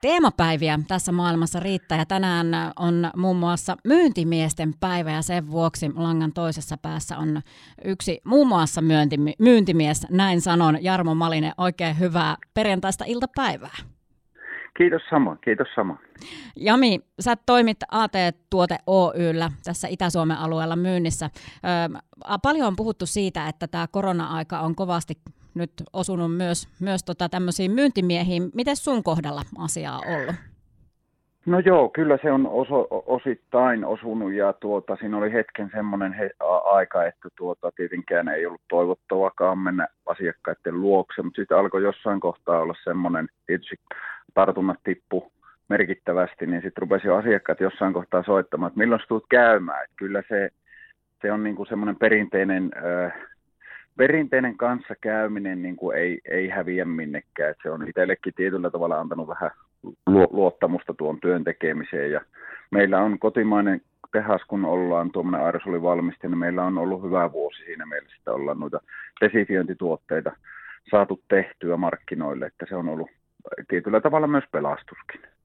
Teemapäiviä tässä maailmassa riittää ja tänään on muun muassa myyntimiesten päivä ja sen vuoksi langan toisessa päässä on yksi muun muassa myyntimies, näin sanon, Jarmo Malinen. Oikein hyvää perjantaista iltapäivää. Kiitos sama, kiitos sama. Jami, sä toimit AT-tuote Oyllä tässä Itä-Suomen alueella myynnissä. Ö, paljon on puhuttu siitä, että tämä korona-aika on kovasti nyt osunut myös, myös tota tämmöisiin myyntimiehiin. Miten sun kohdalla asiaa on ollut? No joo, kyllä se on oso, osittain osunut ja tuota, siinä oli hetken semmoinen he, a, aika, että tuota, tietenkään ei ollut toivottavakaan mennä asiakkaiden luokse, mutta sitten alkoi jossain kohtaa olla semmoinen, tietysti tartunnat tippu merkittävästi, niin sitten rupesi jo asiakkaat jossain kohtaa soittamaan, että milloin tulet käymään. Että kyllä se, se on niinku semmoinen perinteinen äh, perinteinen kanssakäyminen niin kuin ei, ei häviä minnekään. Et se on itsellekin tietyllä tavalla antanut vähän luottamusta tuon työn tekemiseen. Ja meillä on kotimainen tehas, kun ollaan tuommoinen aerosolivalmiste, niin meillä on ollut hyvä vuosi siinä mielessä, että ollaan noita desifiointituotteita saatu tehtyä markkinoille, että se on ollut tietyllä tavalla myös pelastuskin.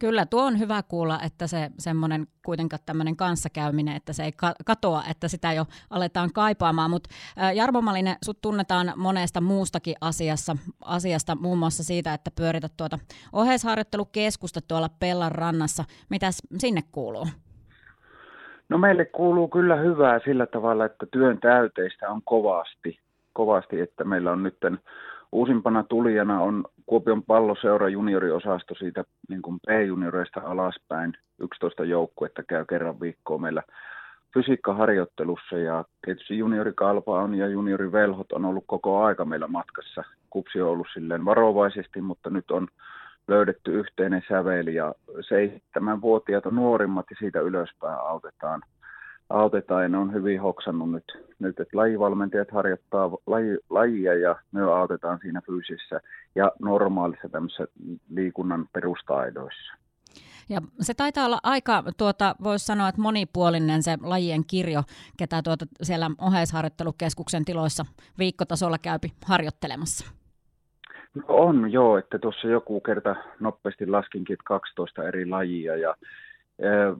Kyllä, tuo on hyvä kuulla, että se semmoinen kuitenkaan tämmöinen kanssakäyminen, että se ei katoa, että sitä jo aletaan kaipaamaan. Mutta Jarmo Malinen, sut tunnetaan monesta muustakin asiassa, asiasta, muun muassa siitä, että pyörität tuota oheisharjoittelukeskusta tuolla Pellan rannassa. Mitäs sinne kuuluu? No meille kuuluu kyllä hyvää sillä tavalla, että työn täyteistä on kovasti, kovasti että meillä on nytten Uusimpana tulijana on Kuopion palloseura junioriosasto siitä niin kuin B-junioreista alaspäin. 11 joukkuetta käy kerran viikkoa meillä fysiikkaharjoittelussa ja tietysti juniorikalpa on ja juniorivelhot on ollut koko aika meillä matkassa. Kupsi on ollut silleen varovaisesti, mutta nyt on löydetty yhteinen säveli ja seitsemänvuotiaat nuorimmat ja siitä ylöspäin autetaan – autetaan ja ne on hyvin hoksannut nyt, nyt että lajivalmentajat harjoittaa laji, lajia ja me autetaan siinä fyysisessä ja normaalissa tämmöisessä liikunnan perustaidoissa. Ja se taitaa olla aika, tuota, voisi sanoa, että monipuolinen se lajien kirjo, ketä tuota siellä oheisharjoittelukeskuksen tiloissa viikkotasolla käypi harjoittelemassa. No on joo, että tuossa joku kerta nopeasti laskinkin 12 eri lajia ja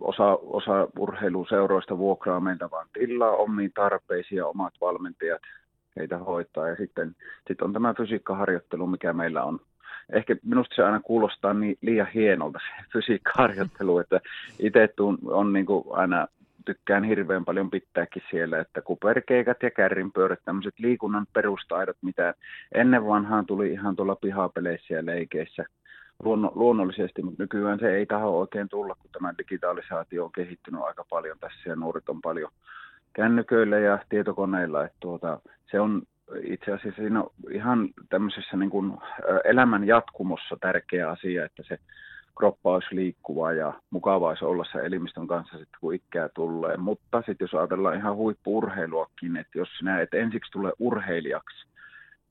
Osa, osa urheiluseuroista vuokraa meiltä vaan tilaa omiin tarpeisiin ja omat valmentajat heitä hoitaa. Ja sitten sitten on tämä fysiikkaharjoittelu, mikä meillä on. Ehkä minusta se aina kuulostaa niin liian hienolta se fysiikkaharjoittelu, että itse on niin kuin aina tykkään hirveän paljon pitääkin siellä, että kuperkeikat ja kärrinpyörät, tämmöiset liikunnan perustaidot, mitä ennen vanhaan tuli ihan tuolla pihapeleissä ja leikeissä – luonno, luonnollisesti, mutta nykyään se ei taho oikein tulla, kun tämä digitalisaatio on kehittynyt aika paljon tässä ja nuoret on paljon kännyköillä ja tietokoneilla, että tuota, se on itse asiassa siinä on ihan tämmöisessä niin kuin elämän jatkumossa tärkeä asia, että se kroppa olisi liikkuva ja mukava olisi olla se elimistön kanssa sitten, kun ikää tulee. Mutta sitten jos ajatellaan ihan huippuurheiluakin, että jos sinä et ensiksi tule urheilijaksi,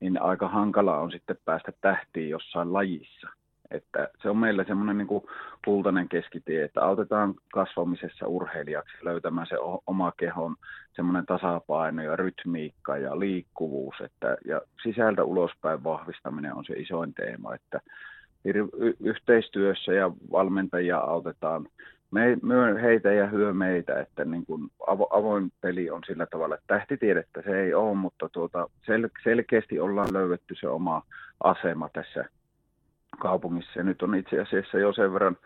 niin aika hankala on sitten päästä tähtiin jossain lajissa. Että se on meillä semmoinen niin kultainen keskitie, että autetaan kasvamisessa urheilijaksi löytämään se oma kehon semmoinen tasapaino ja rytmiikka ja liikkuvuus. Että, ja sisältä ulospäin vahvistaminen on se isoin teema, että yhteistyössä ja valmentajia autetaan me, myö heitä ja hyö meitä, että niin kuin avo, avoin peli on sillä tavalla, että tähtitiedettä se ei ole, mutta tuota, sel, selkeästi ollaan löydetty se oma asema tässä kaupungissa. Ja nyt on itse asiassa jo sen verran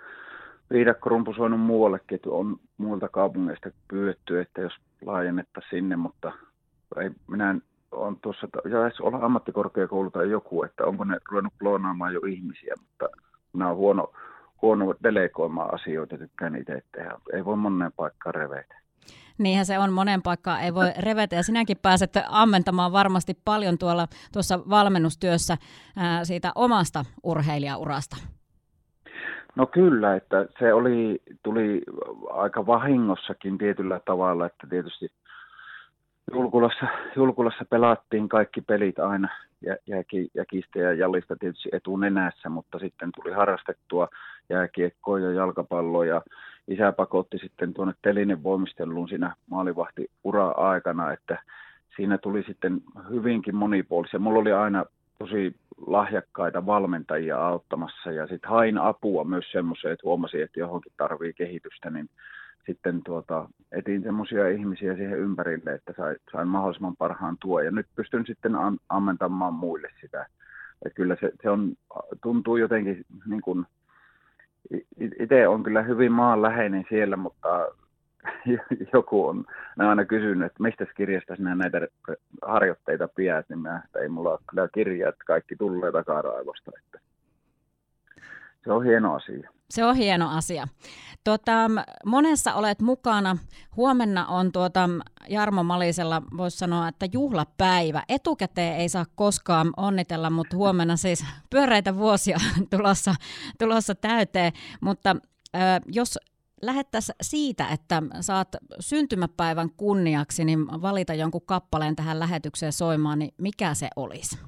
viidakko rumpusoinut muuallekin, että on muilta kaupungeista pyydetty, että jos laajennettaisiin sinne, mutta ei, minä on tuossa, pitäisi olla ammattikorkeakoulu tai joku, että onko ne ruvennut kloonaamaan jo ihmisiä, mutta nämä on huono, huono delegoimaan asioita, tykkään itse tehdä. Ei voi moneen paikkaan revetä. Niinhän se on monen paikkaa, ei voi revetä ja sinäkin pääset ammentamaan varmasti paljon tuolla tuossa valmennustyössä ää, siitä omasta urheilijaurasta. No kyllä, että se oli, tuli aika vahingossakin tietyllä tavalla, että tietysti Julkulassa, Julkulassa pelattiin kaikki pelit aina jääki, jäkistä ja jallista tietysti etunenässä, mutta sitten tuli harrastettua jääkiekkoa ja jalkapalloa ja isä pakotti sitten tuonne telinen voimisteluun siinä maalivahti ura aikana, että siinä tuli sitten hyvinkin monipuolisia. Mulla oli aina tosi lahjakkaita valmentajia auttamassa ja sitten hain apua myös semmoiseen, että huomasin, että johonkin tarvii kehitystä, niin sitten tuota, etin semmoisia ihmisiä siihen ympärille, että sain, sain mahdollisimman parhaan tuo ja nyt pystyn sitten ammentamaan muille sitä. Että kyllä se, se on, tuntuu jotenkin niin kuin, itse on kyllä hyvin maanläheinen siellä, mutta joku on aina kysynyt, että mistä kirjasta sinä näitä harjoitteita pidät, niin mä, että ei mulla ole kyllä kirjaa, että kaikki tulee takaraivosta. Että se on hieno asia. Se on hieno asia. Tuota, monessa olet mukana. Huomenna on tuota, Jarmo Malisella, voisi sanoa, että juhlapäivä. Etukäteen ei saa koskaan onnitella, mutta huomenna siis pyöreitä vuosia tulossa, tulossa täyteen. Mutta äh, jos lähettäisiin siitä, että saat syntymäpäivän kunniaksi, niin valita jonkun kappaleen tähän lähetykseen soimaan, niin mikä se olisi?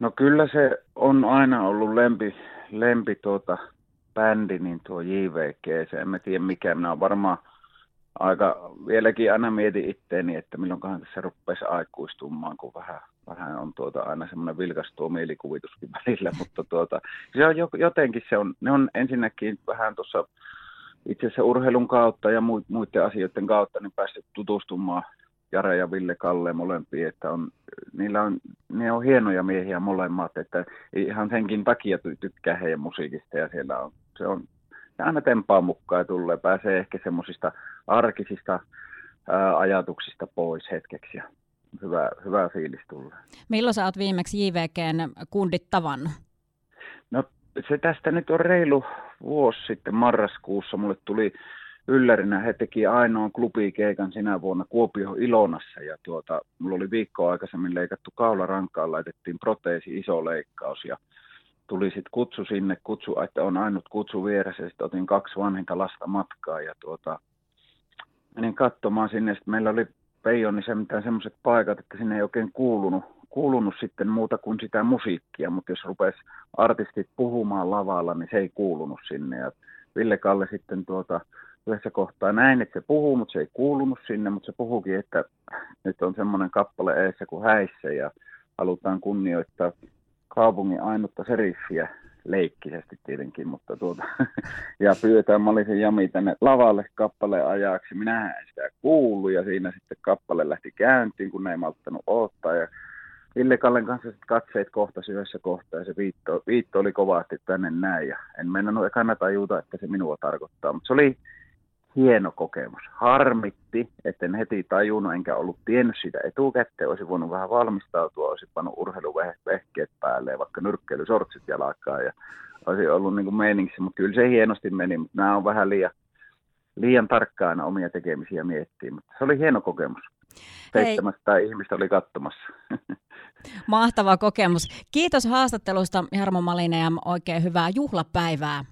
No kyllä se on aina ollut lempi, lempi tuota, bändi, niin tuo JVG, se en mä tiedä mikä, minä olen varmaan aika, vieläkin aina mietin itteeni, että milloinkohan tässä rupesi aikuistumaan, kun vähän, vähän on tuota aina semmoinen vilkas tuo mielikuvituskin välillä, mutta tuota, se on jotenkin se on, ne on ensinnäkin vähän tuossa itse asiassa urheilun kautta ja muiden asioiden kautta niin päässyt tutustumaan Jare ja Ville Kalle molempiin, että on, niillä on, ne on hienoja miehiä molemmat, että ihan senkin takia tykkää heidän musiikista ja siellä on, se on, ne aina tempaa mukaan ja tulee, pääsee ehkä semmoisista arkisista ää, ajatuksista pois hetkeksi ja hyvä, hyvä fiilis tulee. Milloin sä oot viimeksi JVGn kundit tavannut? No se tästä nyt on reilu vuosi sitten marraskuussa. Mulle tuli yllärinä, he teki ainoan klubikeikan sinä vuonna Kuopio Ilonassa ja tuota, mulla oli viikko aikaisemmin leikattu kaularankaan, laitettiin proteesi, iso leikkaus ja tuli sitten kutsu sinne, kutsu, että on ainut kutsu vieressä ja sitten otin kaksi vanhinta lasta matkaa ja tuota, menin katsomaan sinne, sitten meillä oli Peijonissa mitään semmoiset paikat, että sinne ei oikein kuulunut kuulunut sitten muuta kuin sitä musiikkia, mutta jos rupesi artistit puhumaan lavalla, niin se ei kuulunut sinne. Ja Ville Kalle sitten tuota, yhdessä kohtaa näin, että se puhuu, mutta se ei kuulunut sinne, mutta se puhukin, että nyt on semmoinen kappale eessä kuin häissä ja halutaan kunnioittaa kaupungin ainutta seriffiä leikkisesti tietenkin, mutta tuota, ja pyydetään Malisen Jami tänne lavalle kappaleen ajaksi. Minä en sitä kuullut ja siinä sitten kappale lähti käyntiin, kun ei malttanut odottaa ja Ville Kallen kanssa sit katseet kohtasi yhdessä kohtaa ja se viitto, viitto oli kovasti tänne näin ja en mennä ekana tajuta, että se minua tarkoittaa, mutta se oli hieno kokemus. Harmitti, etten heti tajunnut enkä ollut tiennyt sitä etukäteen, olisi voinut vähän valmistautua, olisi pannut urheiluvehkeet päälle ja vaikka nyrkkeilysortsit jalkaan ja olisi ollut niin kuin meiningissä, mutta kyllä se hienosti meni, mutta nämä on vähän liian, liian tarkkaan omia tekemisiä miettiä, mutta se oli hieno kokemus. 700 ihmistä oli katsomassa. Mahtava kokemus. Kiitos haastattelusta Jarmo Malinen ja oikein hyvää juhlapäivää